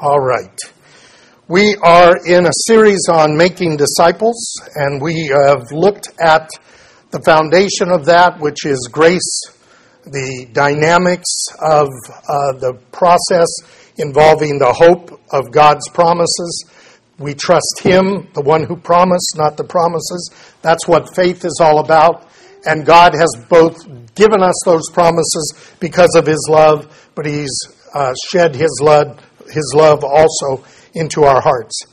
All right. We are in a series on making disciples, and we have looked at the foundation of that, which is grace, the dynamics of uh, the process involving the hope of God's promises. We trust Him, the one who promised, not the promises. That's what faith is all about. And God has both given us those promises because of His love, but He's uh, shed His love, His love also into our hearts.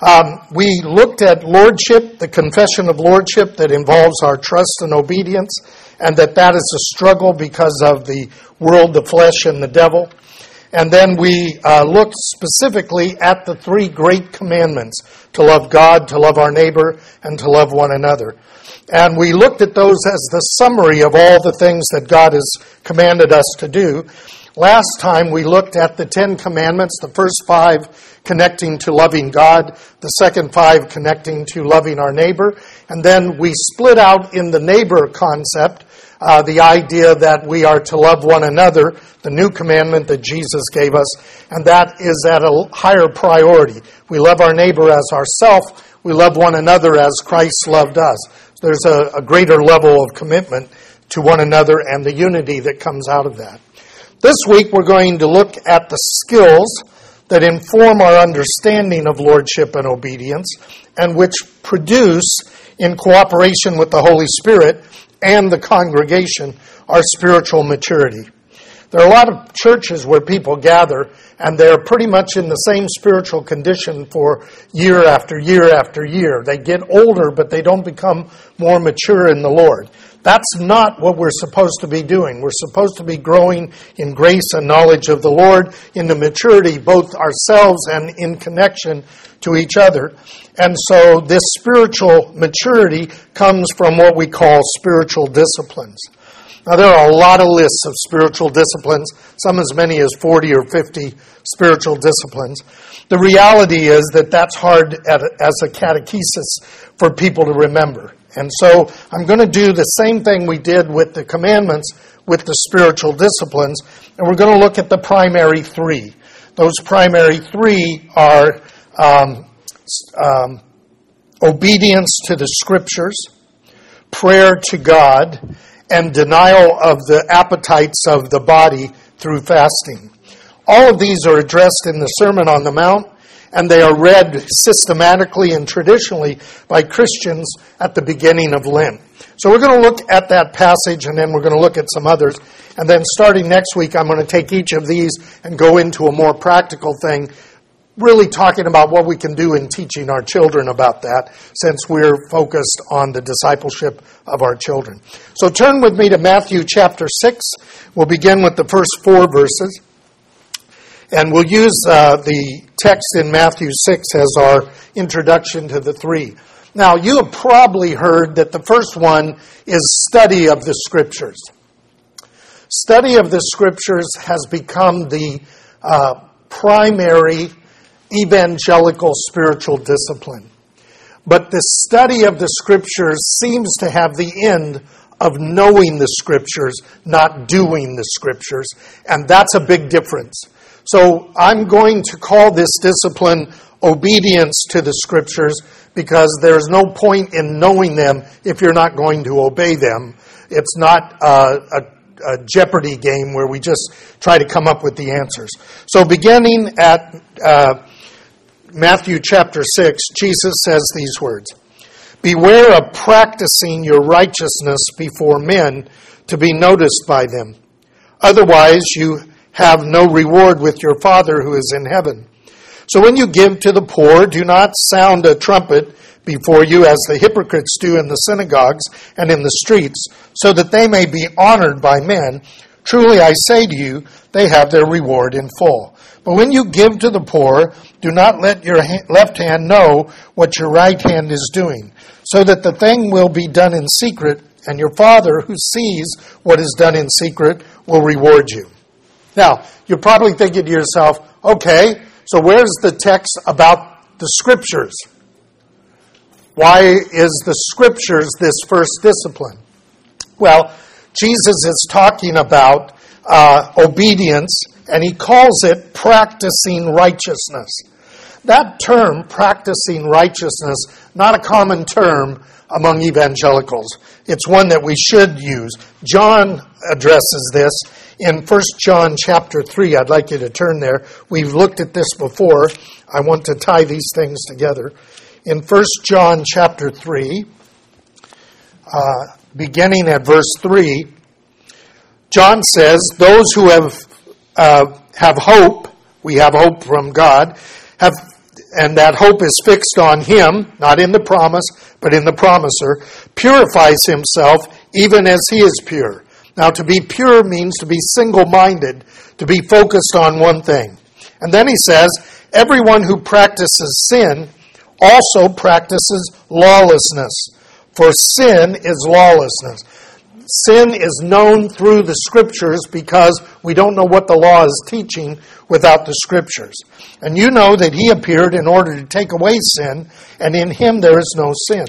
Um, we looked at lordship, the confession of lordship that involves our trust and obedience, and that that is a struggle because of the world, the flesh, and the devil. And then we uh, looked specifically at the three great commandments to love God, to love our neighbor, and to love one another. And we looked at those as the summary of all the things that God has commanded us to do. Last time we looked at the Ten Commandments, the first five connecting to loving God, the second five connecting to loving our neighbor, and then we split out in the neighbor concept uh, the idea that we are to love one another, the new commandment that Jesus gave us, and that is at a higher priority. We love our neighbor as ourself, we love one another as Christ loved us. There's a, a greater level of commitment to one another and the unity that comes out of that. This week we're going to look at the skills that inform our understanding of lordship and obedience and which produce, in cooperation with the Holy Spirit and the congregation, our spiritual maturity. There are a lot of churches where people gather and they're pretty much in the same spiritual condition for year after year after year. They get older, but they don't become more mature in the Lord. That's not what we're supposed to be doing. We're supposed to be growing in grace and knowledge of the Lord, in the maturity, both ourselves and in connection to each other. And so this spiritual maturity comes from what we call spiritual disciplines. Now, there are a lot of lists of spiritual disciplines, some as many as 40 or 50 spiritual disciplines. The reality is that that's hard as a catechesis for people to remember. And so I'm going to do the same thing we did with the commandments with the spiritual disciplines, and we're going to look at the primary three. Those primary three are um, um, obedience to the scriptures, prayer to God, and denial of the appetites of the body through fasting. All of these are addressed in the Sermon on the Mount, and they are read systematically and traditionally by Christians at the beginning of Lent. So we're going to look at that passage and then we're going to look at some others. And then starting next week, I'm going to take each of these and go into a more practical thing, really talking about what we can do in teaching our children about that, since we're focused on the discipleship of our children. So turn with me to Matthew chapter 6. We'll begin with the first four verses. And we'll use uh, the text in Matthew 6 as our introduction to the three. Now, you have probably heard that the first one is study of the Scriptures. Study of the Scriptures has become the uh, primary evangelical spiritual discipline. But the study of the Scriptures seems to have the end of knowing the Scriptures, not doing the Scriptures. And that's a big difference. So I'm going to call this discipline obedience to the scriptures because there's no point in knowing them if you're not going to obey them. It's not a, a Jeopardy game where we just try to come up with the answers. So beginning at uh, Matthew chapter 6, Jesus says these words Beware of practicing your righteousness before men to be noticed by them. Otherwise, you have no reward with your Father who is in heaven. So when you give to the poor, do not sound a trumpet before you as the hypocrites do in the synagogues and in the streets, so that they may be honored by men. Truly I say to you, they have their reward in full. But when you give to the poor, do not let your left hand know what your right hand is doing, so that the thing will be done in secret, and your Father who sees what is done in secret will reward you. Now, you're probably thinking to yourself, okay, so where's the text about the scriptures? Why is the scriptures this first discipline? Well, Jesus is talking about uh, obedience and he calls it practicing righteousness. That term, practicing righteousness, not a common term among evangelicals. It's one that we should use. John addresses this in 1 John chapter 3. I'd like you to turn there. We've looked at this before. I want to tie these things together. In 1 John chapter 3, uh, beginning at verse 3, John says, Those who have, uh, have hope, we have hope from God, have and that hope is fixed on him, not in the promise, but in the promiser, purifies himself even as he is pure. Now, to be pure means to be single minded, to be focused on one thing. And then he says, Everyone who practices sin also practices lawlessness, for sin is lawlessness sin is known through the scriptures because we don't know what the law is teaching without the scriptures. And you know that he appeared in order to take away sin, and in him there is no sin.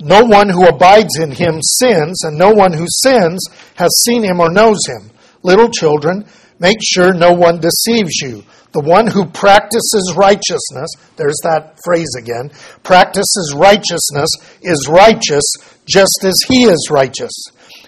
No one who abides in him sins, and no one who sins has seen him or knows him. Little children, make sure no one deceives you. The one who practices righteousness, there's that phrase again, practices righteousness is righteous just as he is righteous.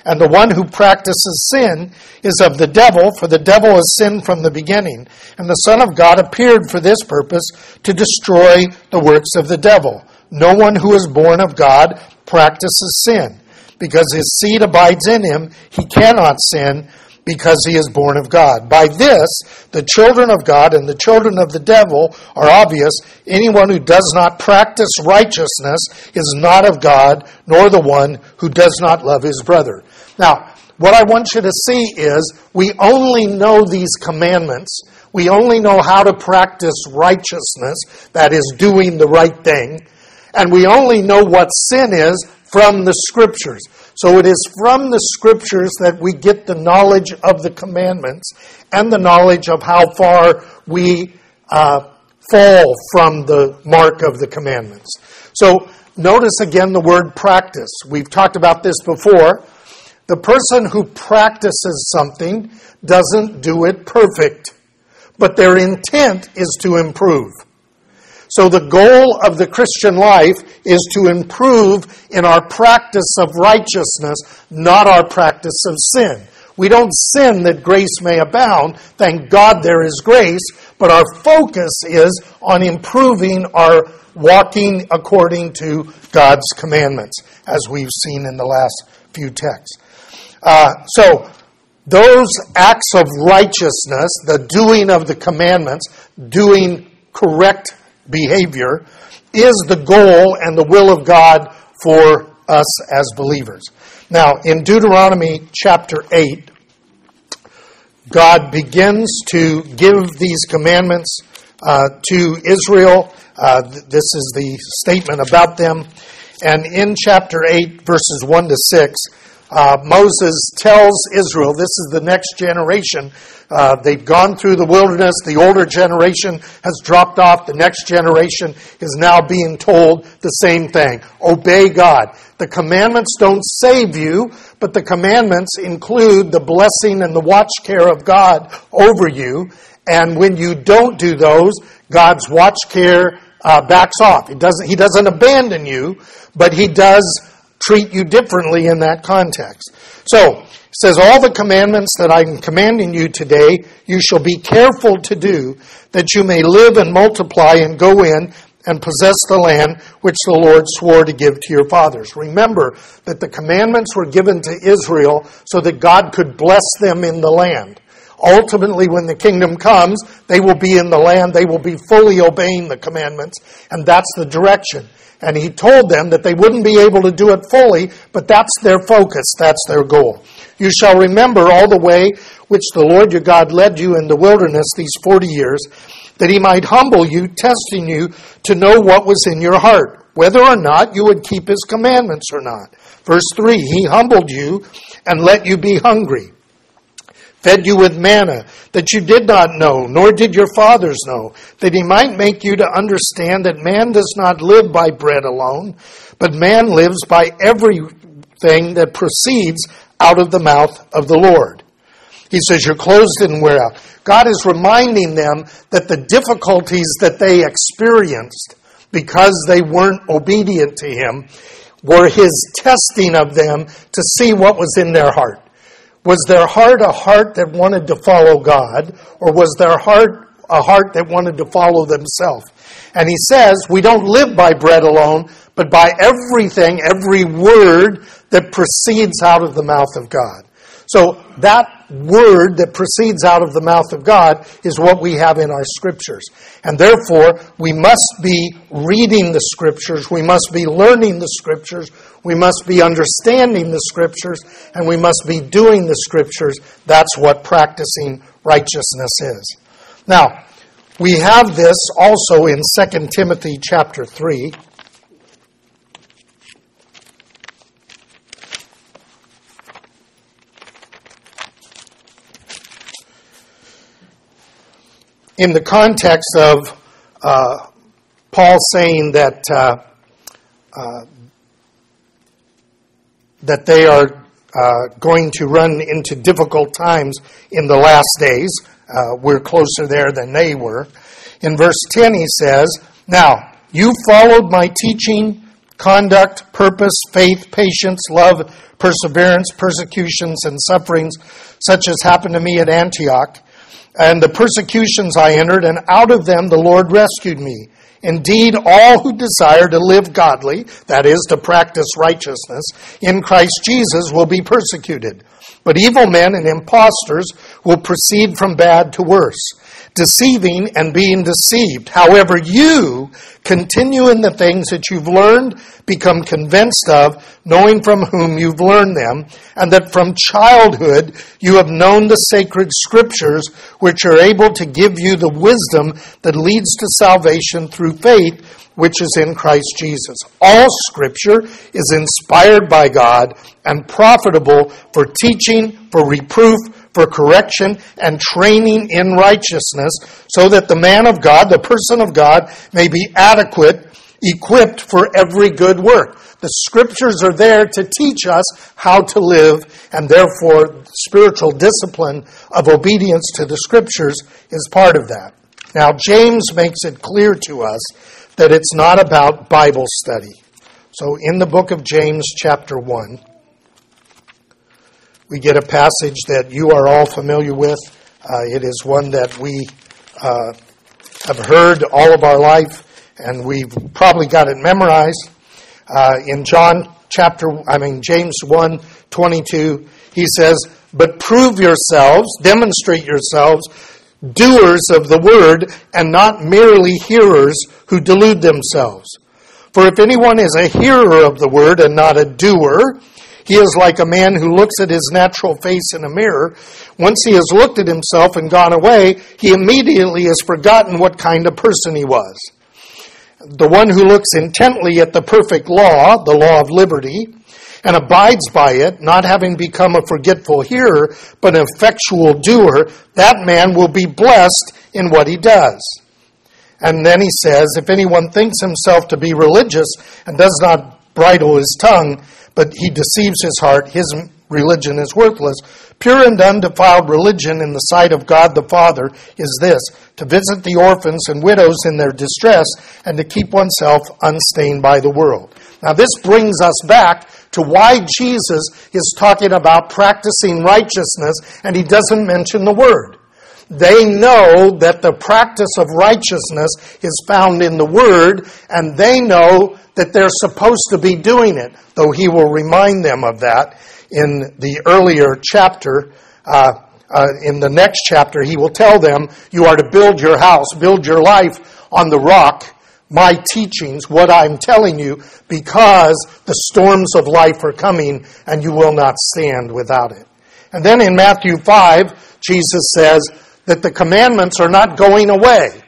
And the one who practices sin is of the devil, for the devil has sinned from the beginning. And the Son of God appeared for this purpose to destroy the works of the devil. No one who is born of God practices sin. Because his seed abides in him, he cannot sin because he is born of God. By this, the children of God and the children of the devil are obvious. Anyone who does not practice righteousness is not of God, nor the one who does not love his brother. Now, what I want you to see is we only know these commandments. We only know how to practice righteousness, that is, doing the right thing. And we only know what sin is from the scriptures. So it is from the scriptures that we get the knowledge of the commandments and the knowledge of how far we uh, fall from the mark of the commandments. So notice again the word practice. We've talked about this before. The person who practices something doesn't do it perfect, but their intent is to improve. So the goal of the Christian life is to improve in our practice of righteousness, not our practice of sin. We don't sin that grace may abound. Thank God there is grace, but our focus is on improving our walking according to God's commandments, as we've seen in the last few texts. Uh, so, those acts of righteousness, the doing of the commandments, doing correct behavior is the goal and the will of God for us as believers. Now, in Deuteronomy chapter 8, God begins to give these commandments uh, to Israel. Uh, this is the statement about them. And in chapter 8, verses 1 to 6, uh, Moses tells Israel, this is the next generation. Uh, they've gone through the wilderness. The older generation has dropped off. The next generation is now being told the same thing. Obey God. The commandments don't save you, but the commandments include the blessing and the watch care of God over you. And when you don't do those, God's watch care uh, backs off. He doesn't, he doesn't abandon you, but he does treat you differently in that context. So, it says, All the commandments that I'm commanding you today, you shall be careful to do, that you may live and multiply and go in and possess the land which the Lord swore to give to your fathers. Remember that the commandments were given to Israel so that God could bless them in the land. Ultimately, when the kingdom comes, they will be in the land, they will be fully obeying the commandments, and that's the direction. And he told them that they wouldn't be able to do it fully, but that's their focus, that's their goal. You shall remember all the way which the Lord your God led you in the wilderness these 40 years, that he might humble you, testing you to know what was in your heart, whether or not you would keep his commandments or not. Verse 3 He humbled you and let you be hungry fed you with manna that you did not know, nor did your fathers know, that he might make you to understand that man does not live by bread alone, but man lives by everything that proceeds out of the mouth of the Lord. He says, You're closed and wear out. God is reminding them that the difficulties that they experienced because they weren't obedient to Him were His testing of them to see what was in their heart. Was their heart a heart that wanted to follow God, or was their heart a heart that wanted to follow themselves? And He says, We don't live by bread alone, but by everything, every word that proceeds out of the mouth of God. So that word that proceeds out of the mouth of God is what we have in our scriptures. And therefore, we must be reading the scriptures, we must be learning the scriptures, we must be understanding the scriptures, and we must be doing the scriptures. That's what practicing righteousness is. Now, we have this also in 2 Timothy chapter 3. in the context of uh, Paul saying that uh, uh, that they are uh, going to run into difficult times in the last days. Uh, we're closer there than they were. In verse 10, he says, Now, you followed my teaching, conduct, purpose, faith, patience, love, perseverance, persecutions, and sufferings, such as happened to me at Antioch and the persecutions I entered, and out of them the Lord rescued me. Indeed, all who desire to live godly, that is, to practice righteousness, in Christ Jesus will be persecuted. But evil men and impostors will proceed from bad to worse deceiving and being deceived. However, you continue in the things that you've learned, become convinced of, knowing from whom you've learned them, and that from childhood you have known the sacred scriptures, which are able to give you the wisdom that leads to salvation through faith, which is in Christ Jesus. All scripture is inspired by God and profitable for teaching, for reproof, for correction and training in righteousness, so that the man of God, the person of God, may be adequate, equipped for every good work. The scriptures are there to teach us how to live, and therefore, spiritual discipline of obedience to the scriptures is part of that. Now, James makes it clear to us that it's not about Bible study. So, in the book of James, chapter 1, we get a passage that you are all familiar with. Uh, it is one that we uh, have heard all of our life, and we've probably got it memorized. Uh, in John chapter, I mean James 1 22, he says, But prove yourselves, demonstrate yourselves, doers of the word, and not merely hearers who delude themselves. For if anyone is a hearer of the word and not a doer, he is like a man who looks at his natural face in a mirror. Once he has looked at himself and gone away, he immediately has forgotten what kind of person he was. The one who looks intently at the perfect law, the law of liberty, and abides by it, not having become a forgetful hearer, but an effectual doer, that man will be blessed in what he does. And then he says, if anyone thinks himself to be religious and does not bridle his tongue, but he deceives his heart. His religion is worthless. Pure and undefiled religion in the sight of God the Father is this to visit the orphans and widows in their distress and to keep oneself unstained by the world. Now, this brings us back to why Jesus is talking about practicing righteousness and he doesn't mention the word. They know that the practice of righteousness is found in the Word, and they know that they're supposed to be doing it, though he will remind them of that in the earlier chapter. Uh, uh, in the next chapter, he will tell them, You are to build your house, build your life on the rock, my teachings, what I'm telling you, because the storms of life are coming and you will not stand without it. And then in Matthew 5, Jesus says that the commandments are not going away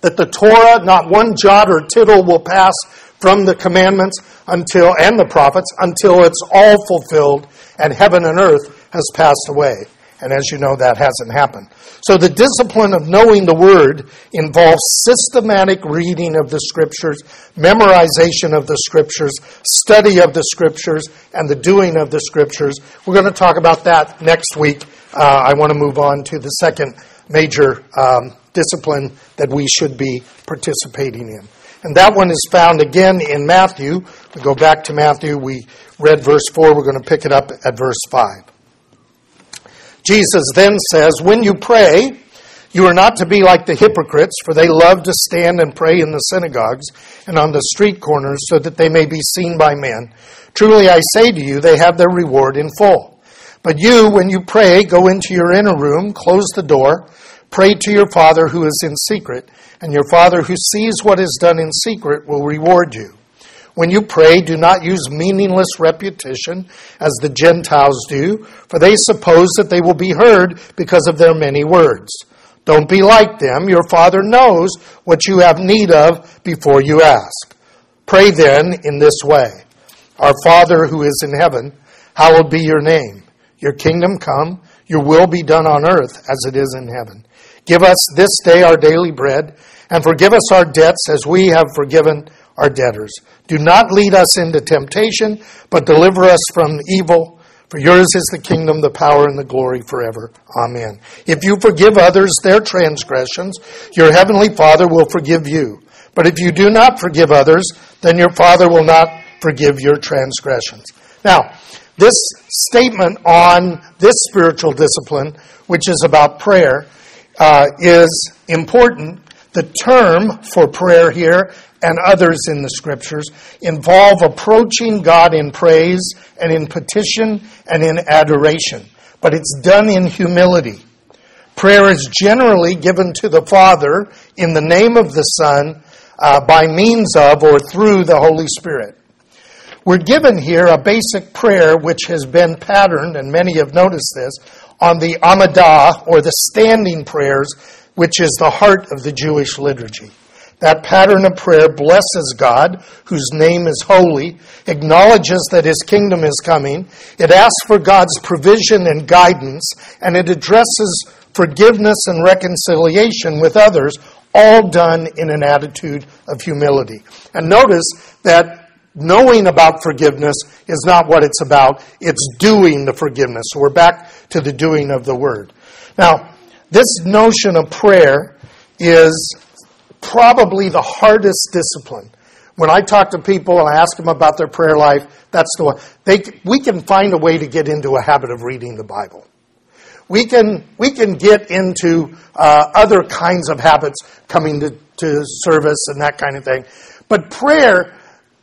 that the Torah, not one jot or tittle will pass from the commandments until and the prophets until it's all fulfilled and heaven and earth has passed away. And as you know, that hasn't happened. So the discipline of knowing the Word involves systematic reading of the Scriptures, memorization of the Scriptures, study of the Scriptures, and the doing of the Scriptures. We're going to talk about that next week. Uh, I want to move on to the second major um, discipline that we should be participating in. And that one is found again in Matthew. We go back to Matthew. We read verse 4. We're going to pick it up at verse 5. Jesus then says, When you pray, you are not to be like the hypocrites, for they love to stand and pray in the synagogues and on the street corners so that they may be seen by men. Truly I say to you, they have their reward in full. But you, when you pray, go into your inner room, close the door, pray to your Father who is in secret, and your Father who sees what is done in secret will reward you. When you pray, do not use meaningless repetition as the Gentiles do, for they suppose that they will be heard because of their many words. Don't be like them. Your Father knows what you have need of before you ask. Pray then in this way Our Father who is in heaven, hallowed be your name. Your kingdom come, your will be done on earth as it is in heaven. Give us this day our daily bread, and forgive us our debts as we have forgiven our debtors. Do not lead us into temptation, but deliver us from evil. For yours is the kingdom, the power, and the glory forever. Amen. If you forgive others their transgressions, your heavenly Father will forgive you. But if you do not forgive others, then your Father will not forgive your transgressions. Now, this statement on this spiritual discipline, which is about prayer, uh, is important. The term for prayer here and others in the scriptures involve approaching God in praise and in petition and in adoration, but it's done in humility. Prayer is generally given to the Father in the name of the Son uh, by means of or through the Holy Spirit. We're given here a basic prayer which has been patterned, and many have noticed this, on the Amidah or the standing prayers, which is the heart of the Jewish liturgy. That pattern of prayer blesses God, whose name is holy, acknowledges that his kingdom is coming. It asks for God's provision and guidance, and it addresses forgiveness and reconciliation with others, all done in an attitude of humility. And notice that knowing about forgiveness is not what it's about, it's doing the forgiveness. So we're back to the doing of the word. Now, this notion of prayer is probably the hardest discipline. When I talk to people and I ask them about their prayer life, that's the one. They, we can find a way to get into a habit of reading the Bible. We can, we can get into uh, other kinds of habits, coming to, to service and that kind of thing. But prayer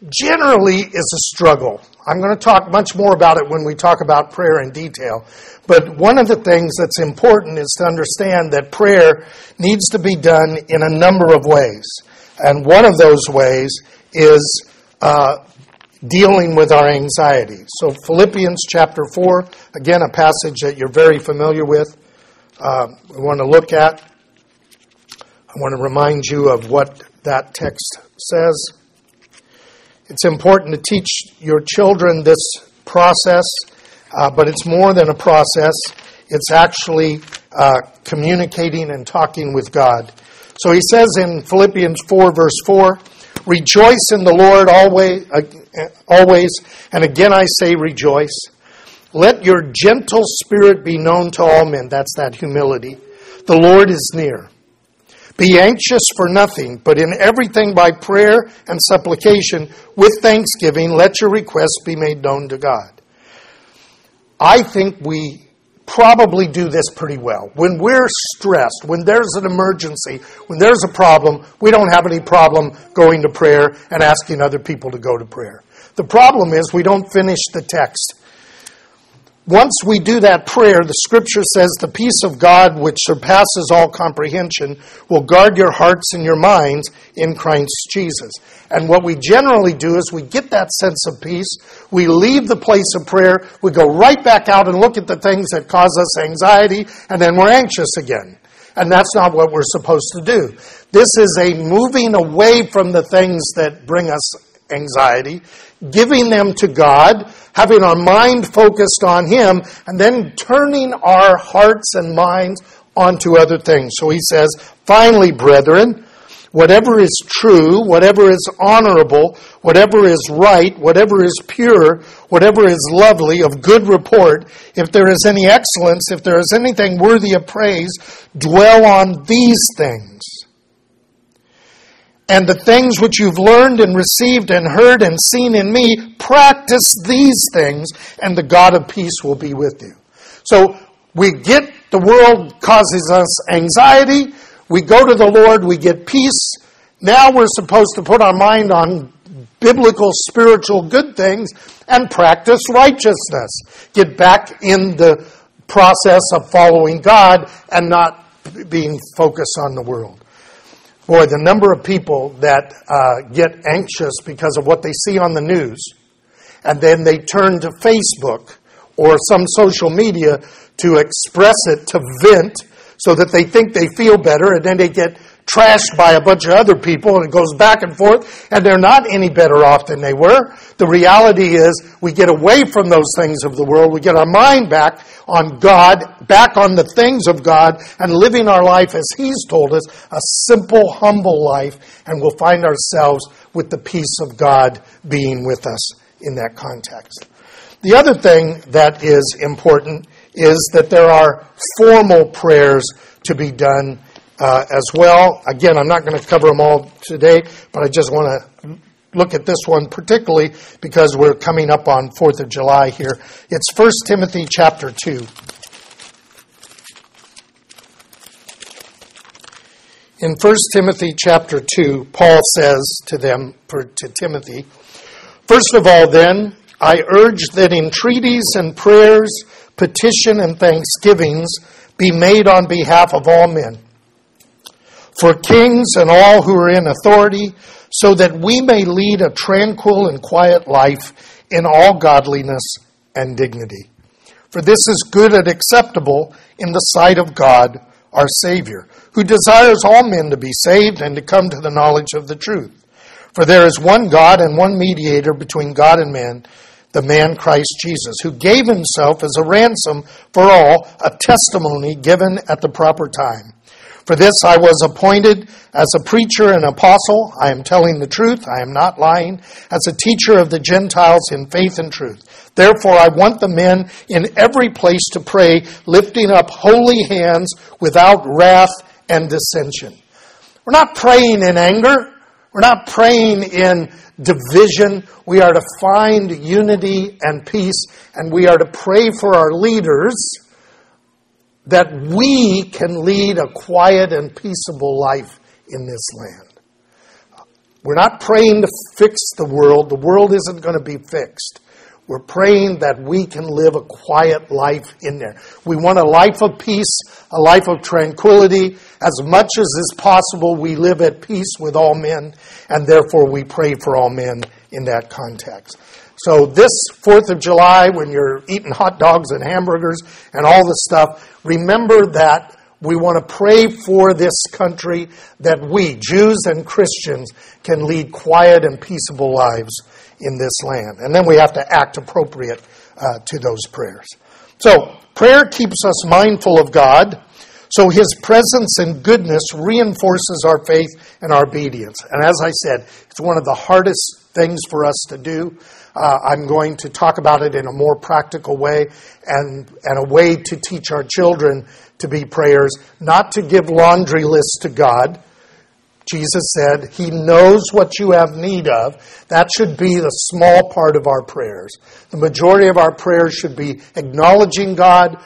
generally is a struggle. I'm going to talk much more about it when we talk about prayer in detail. But one of the things that's important is to understand that prayer needs to be done in a number of ways. And one of those ways is uh, dealing with our anxiety. So, Philippians chapter 4, again, a passage that you're very familiar with, uh, we want to look at. I want to remind you of what that text says. It's important to teach your children this process, uh, but it's more than a process. It's actually uh, communicating and talking with God. So he says in Philippians 4, verse 4, Rejoice in the Lord always, uh, always, and again I say rejoice. Let your gentle spirit be known to all men. That's that humility. The Lord is near. Be anxious for nothing, but in everything by prayer and supplication with thanksgiving, let your requests be made known to God. I think we probably do this pretty well. When we're stressed, when there's an emergency, when there's a problem, we don't have any problem going to prayer and asking other people to go to prayer. The problem is we don't finish the text once we do that prayer, the scripture says the peace of God, which surpasses all comprehension, will guard your hearts and your minds in Christ Jesus. And what we generally do is we get that sense of peace, we leave the place of prayer, we go right back out and look at the things that cause us anxiety, and then we're anxious again. And that's not what we're supposed to do. This is a moving away from the things that bring us anxiety, giving them to God, having our mind focused on Him, and then turning our hearts and minds onto other things. So he says, finally, brethren, whatever is true, whatever is honorable, whatever is right, whatever is pure, whatever is lovely, of good report, if there is any excellence, if there is anything worthy of praise, dwell on these things. And the things which you've learned and received and heard and seen in me, practice these things, and the God of peace will be with you. So we get the world causes us anxiety. We go to the Lord, we get peace. Now we're supposed to put our mind on biblical, spiritual good things and practice righteousness. Get back in the process of following God and not being focused on the world. Boy, the number of people that uh, get anxious because of what they see on the news, and then they turn to Facebook or some social media to express it, to vent, so that they think they feel better, and then they get trashed by a bunch of other people, and it goes back and forth, and they're not any better off than they were. The reality is, we get away from those things of the world, we get our mind back on God, back on the things of God, and living our life as He's told us, a simple, humble life, and we'll find ourselves with the peace of God being with us in that context. The other thing that is important is that there are formal prayers to be done uh, as well. Again, I'm not going to cover them all today, but I just want to look at this one particularly because we're coming up on 4th of July here. It's 1 Timothy chapter 2. In 1 Timothy chapter 2, Paul says to them, for, to Timothy, First of all, then, I urge that entreaties and prayers petition and thanksgivings be made on behalf of all men, for kings and all who are in authority, so that we may lead a tranquil and quiet life in all godliness and dignity. For this is good and acceptable in the sight of God, our Savior, who desires all men to be saved and to come to the knowledge of the truth. For there is one God and one mediator between God and men the man Christ Jesus, who gave himself as a ransom for all, a testimony given at the proper time. For this I was appointed as a preacher and apostle. I am telling the truth. I am not lying. As a teacher of the Gentiles in faith and truth. Therefore I want the men in every place to pray, lifting up holy hands without wrath and dissension. We're not praying in anger. We're not praying in division. We are to find unity and peace, and we are to pray for our leaders that we can lead a quiet and peaceable life in this land. We're not praying to fix the world. The world isn't going to be fixed. We're praying that we can live a quiet life in there. We want a life of peace, a life of tranquility. As much as is possible, we live at peace with all men, and therefore we pray for all men in that context. So, this 4th of July, when you're eating hot dogs and hamburgers and all the stuff, remember that we want to pray for this country that we, Jews and Christians, can lead quiet and peaceable lives in this land. And then we have to act appropriate uh, to those prayers. So, prayer keeps us mindful of God. So his presence and goodness reinforces our faith and our obedience. And as I said, it's one of the hardest things for us to do. Uh, I'm going to talk about it in a more practical way and, and a way to teach our children to be prayers, not to give laundry lists to God, Jesus said, He knows what you have need of. That should be the small part of our prayers. The majority of our prayers should be acknowledging God,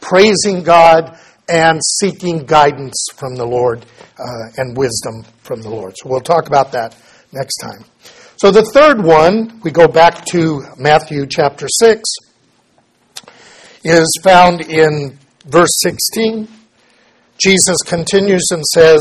praising God, and seeking guidance from the Lord uh, and wisdom from the Lord. So we'll talk about that next time. So the third one, we go back to Matthew chapter 6, is found in verse 16. Jesus continues and says,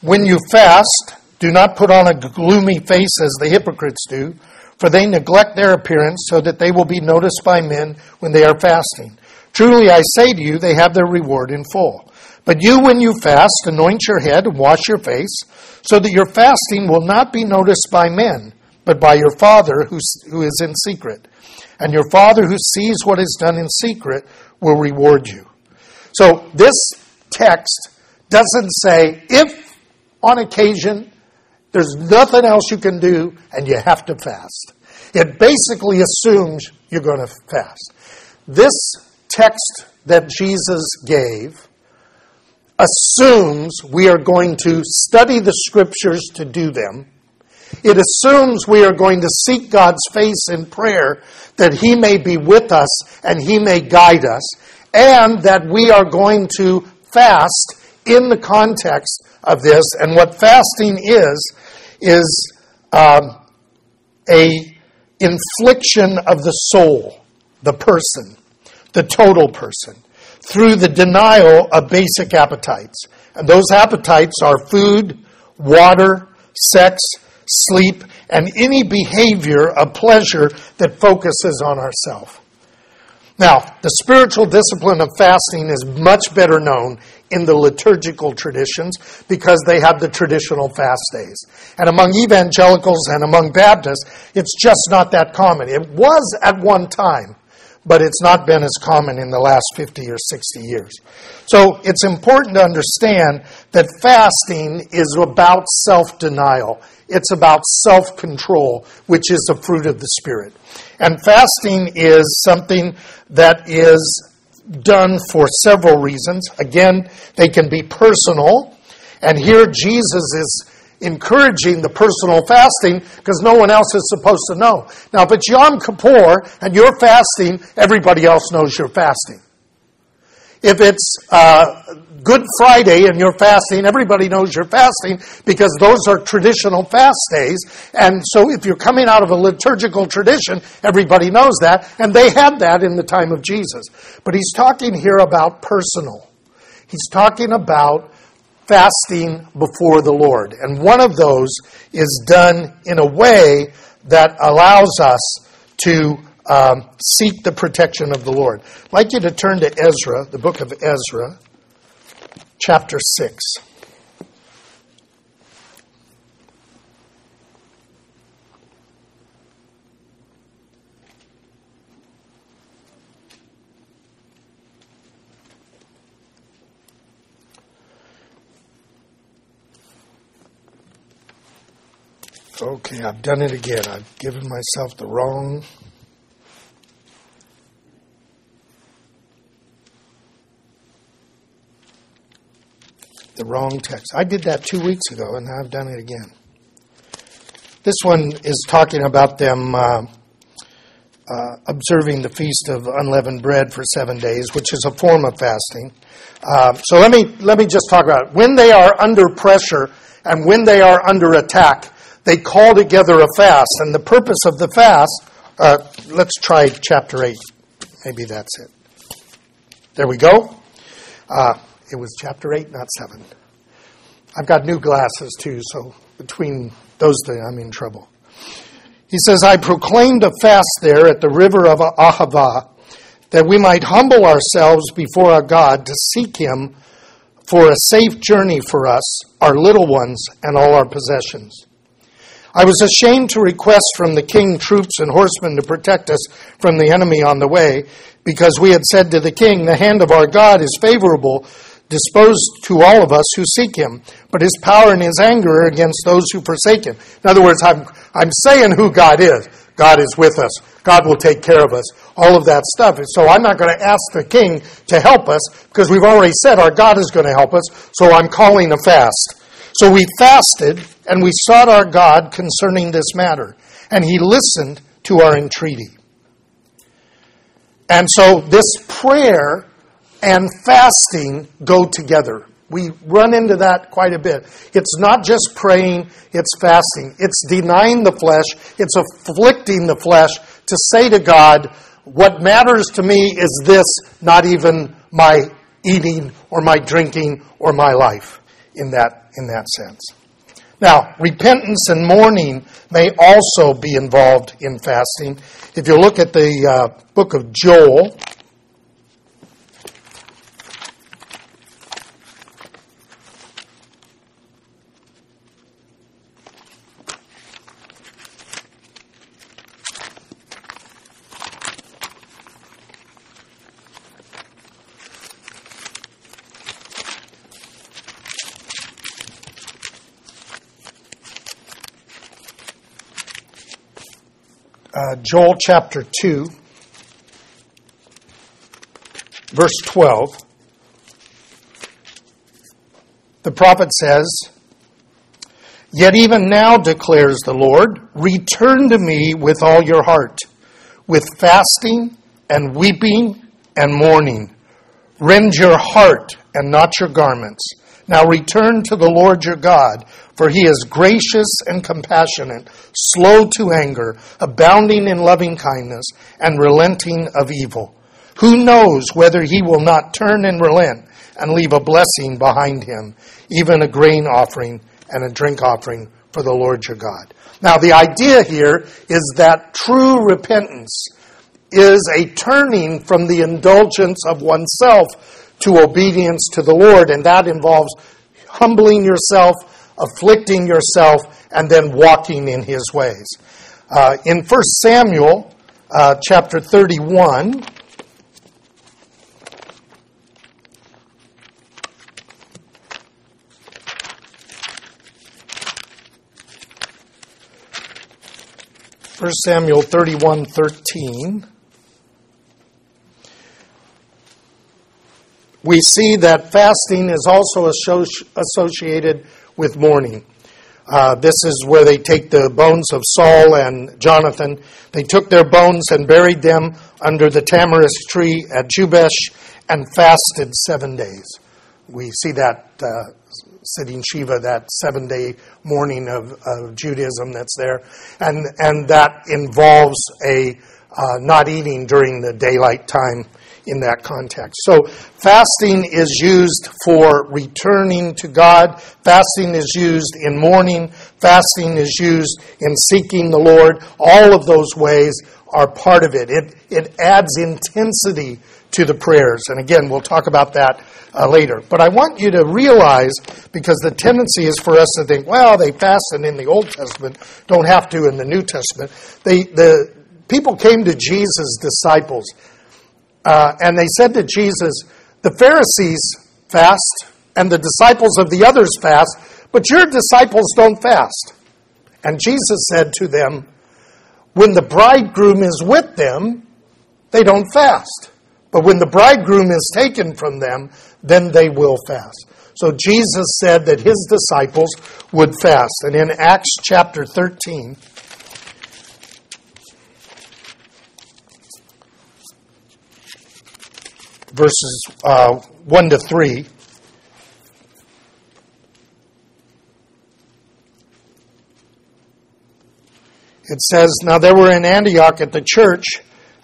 when you fast, do not put on a gloomy face as the hypocrites do, for they neglect their appearance so that they will be noticed by men when they are fasting. Truly I say to you, they have their reward in full. But you, when you fast, anoint your head and wash your face, so that your fasting will not be noticed by men, but by your Father who, who is in secret. And your Father who sees what is done in secret will reward you. So this text doesn't say if on occasion there's nothing else you can do and you have to fast. It basically assumes you're going to fast. This text that Jesus gave assumes we are going to study the scriptures to do them. It assumes we are going to seek God's face in prayer that He may be with us and He may guide us, and that we are going to fast in the context of this. And what fasting is, is um, a infliction of the soul, the person, the total person, through the denial of basic appetites. And those appetites are food, water, sex, sleep, and any behavior of pleasure that focuses on ourself. Now, the spiritual discipline of fasting is much better known in the liturgical traditions because they have the traditional fast days. And among evangelicals and among Baptists, it's just not that common. It was at one time, but it's not been as common in the last 50 or 60 years. So it's important to understand that fasting is about self denial. It's about self control, which is a fruit of the Spirit. And fasting is something that is done for several reasons. Again, they can be personal. And here Jesus is encouraging the personal fasting because no one else is supposed to know. Now, if it's Yom Kippur and you're fasting, everybody else knows you're fasting. If it's uh, Good Friday and you're fasting, everybody knows you're fasting because those are traditional fast days. And so if you're coming out of a liturgical tradition, everybody knows that. And they had that in the time of Jesus. But he's talking here about personal. He's talking about fasting before the Lord. And one of those is done in a way that allows us to um, seek the protection of the Lord. I'd like you to turn to Ezra, the book of Ezra chapter 6. Okay, I've done it again. I've given myself the wrong the wrong text. I did that two weeks ago, and I've done it again. This one is talking about them uh, uh, observing the feast of unleavened bread for seven days, which is a form of fasting. Uh, so let me let me just talk about it. When they are under pressure and when they are under attack, they call together a fast, and the purpose of the fast. Uh, let's try chapter eight. Maybe that's it. There we go. Uh, it was chapter 8, not 7. I've got new glasses too, so between those two, I'm in trouble. He says, I proclaimed a fast there at the river of Ahava that we might humble ourselves before our God to seek Him for a safe journey for us, our little ones, and all our possessions. I was ashamed to request from the king troops and horsemen to protect us from the enemy on the way, because we had said to the king, The hand of our God is favorable disposed to all of us who seek him, but his power and his anger are against those who forsake him. In other words, I'm, I'm saying who God is. God is with us. God will take care of us. All of that stuff. So I'm not going to ask the king to help us because we've already said our God is going to help us. So I'm calling a fast. So we fasted and we sought our God concerning this matter. And he listened to our entreaty. And so this prayer and fasting go together. We run into that quite a bit. It's not just praying, it's fasting. It's denying the flesh, it's afflicting the flesh to say to God, what matters to me is this, not even my eating or my drinking or my life in that, in that sense. Now, repentance and mourning may also be involved in fasting. If you look at the uh, book of Joel, uh, Joel chapter 2, verse 12. The prophet says, Yet even now declares the Lord, return to me with all your heart, with fasting and weeping and mourning. Rend your heart and not your garments. Now return to the Lord your God, for he is gracious and compassionate, slow to anger, abounding in loving kindness, and relenting of evil. Who knows whether he will not turn and relent and leave a blessing behind him, even a grain offering and a drink offering for the Lord your God. Now, the idea here is that true repentance is a turning from the indulgence of oneself to obedience to the Lord, and that involves humbling yourself, afflicting yourself, and then walking in His ways. Uh, in 1 Samuel uh, chapter 31, First Samuel 31 13. We see that fasting is also associated with mourning. Uh, this is where they take the bones of Saul and Jonathan. They took their bones and buried them under the tamarisk tree at Jabesh and fasted seven days. We see that uh, sitting Shiva, that seven day mourning of, of, Judaism that's there. And, and that involves a uh, not eating during the daylight time in that context. So, fasting is used for returning to God. Fasting is used in mourning. Fasting is used in seeking the Lord. All of those ways are part of it. It, it adds intensity to the prayers. And again, we'll talk about that uh, later. But I want you to realize, because the tendency is for us to think, well, they fasted in the Old Testament, don't have to in the New Testament. They, the people came to Jesus' disciples uh, and they said to Jesus, The Pharisees fast, and the disciples of the others fast, but your disciples don't fast. And Jesus said to them, When the bridegroom is with them, they don't fast. But when the bridegroom is taken from them, then they will fast. So Jesus said that his disciples would fast. And in Acts chapter 13, verses uh, 1 to 3. It says, Now there were in Antioch at the church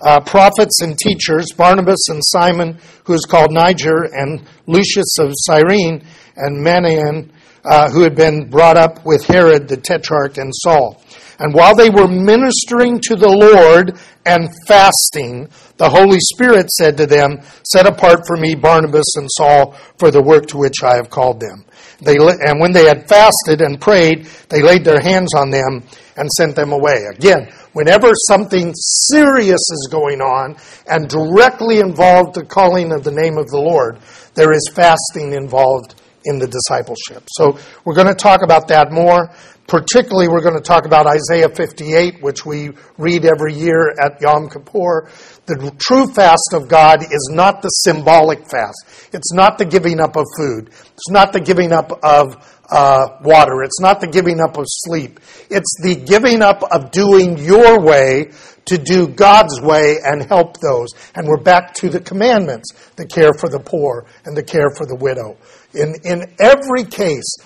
uh, prophets and teachers, Barnabas and Simon, who is called Niger, and Lucius of Cyrene, and Manaen, uh, who had been brought up with Herod the tetrarch and Saul. And while they were ministering to the Lord and fasting, the Holy Spirit said to them, Set apart for me Barnabas and Saul for the work to which I have called them. They, and when they had fasted and prayed, they laid their hands on them and sent them away. Again, whenever something serious is going on and directly involved the calling of the name of the Lord, there is fasting involved in the discipleship. So we're going to talk about that more. Particularly, we're going to talk about Isaiah 58, which we read every year at Yom Kippur. The true fast of God is not the symbolic fast. It's not the giving up of food. It's not the giving up of uh, water. It's not the giving up of sleep. It's the giving up of doing your way to do God's way and help those. And we're back to the commandments the care for the poor and the care for the widow. In, in every case,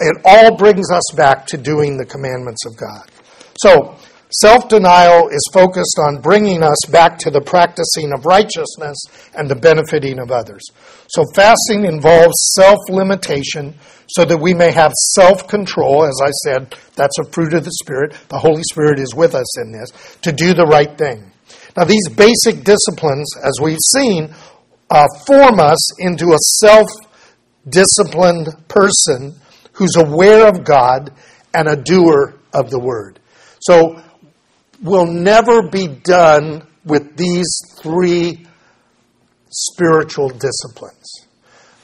it all brings us back to doing the commandments of God. So, self denial is focused on bringing us back to the practicing of righteousness and the benefiting of others. So, fasting involves self limitation so that we may have self control. As I said, that's a fruit of the Spirit. The Holy Spirit is with us in this to do the right thing. Now, these basic disciplines, as we've seen, uh, form us into a self disciplined person who's aware of God and a doer of the word. So we'll never be done with these three spiritual disciplines.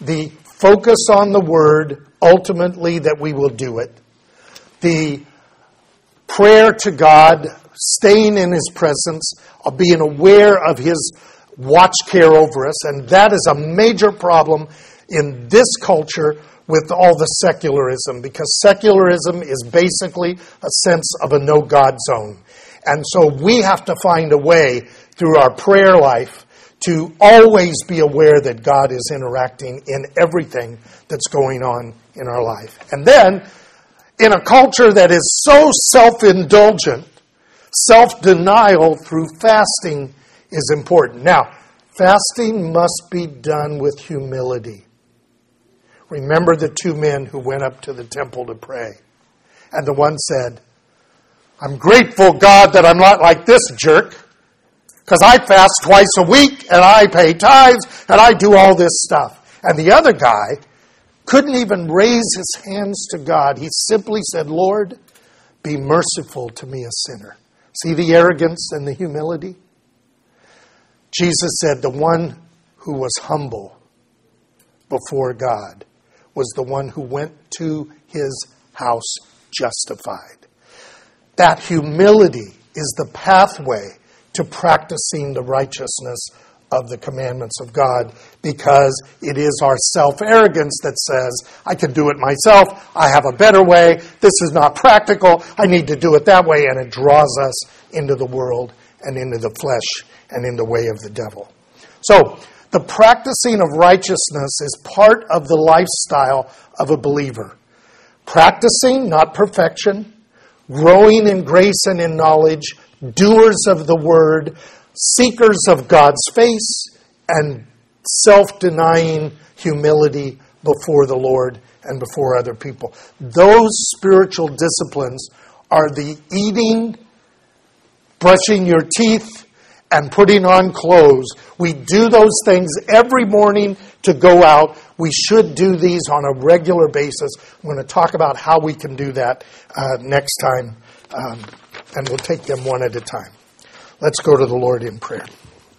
The focus on the word, ultimately, that we will do it. The prayer to God, staying in His presence, of being aware of His watch care over us. And that is a major problem in this culture with all the secularism because secularism is basically a sense of a no God zone. And so we have to find a way through our prayer life to always be aware that God is interacting in everything that's going on in our life. And then, in a culture that is so self indulgent, self denial through fasting is important. Now, fasting must be done with humility. Remember the two men who went up to the temple to pray. And the one said, I'm grateful, God, that I'm not like this jerk, because I fast twice a week and I pay tithes and I do all this stuff. And the other guy couldn't even raise his hands to God. He simply said, Lord, be merciful to me, a sinner. See the arrogance and the humility? Jesus said, The one who was humble before God was the one who went to his house justified. That humility is the pathway to practicing the righteousness of the commandments of God because it is our self arrogance that says, I can do it myself, I have a better way, this is not practical, I need to do it that way, and it draws us into the world and into the flesh and in the way of the devil. So, the practicing of righteousness is part of the lifestyle of a believer. Practicing, not perfection, growing in grace and in knowledge, doers of the word, seekers of God's face, and self denying humility before the Lord and before other people. Those spiritual disciplines are the eating, brushing your teeth, and putting on clothes. We do those things every morning to go out. We should do these on a regular basis. I'm going to talk about how we can do that uh, next time, um, and we'll take them one at a time. Let's go to the Lord in prayer.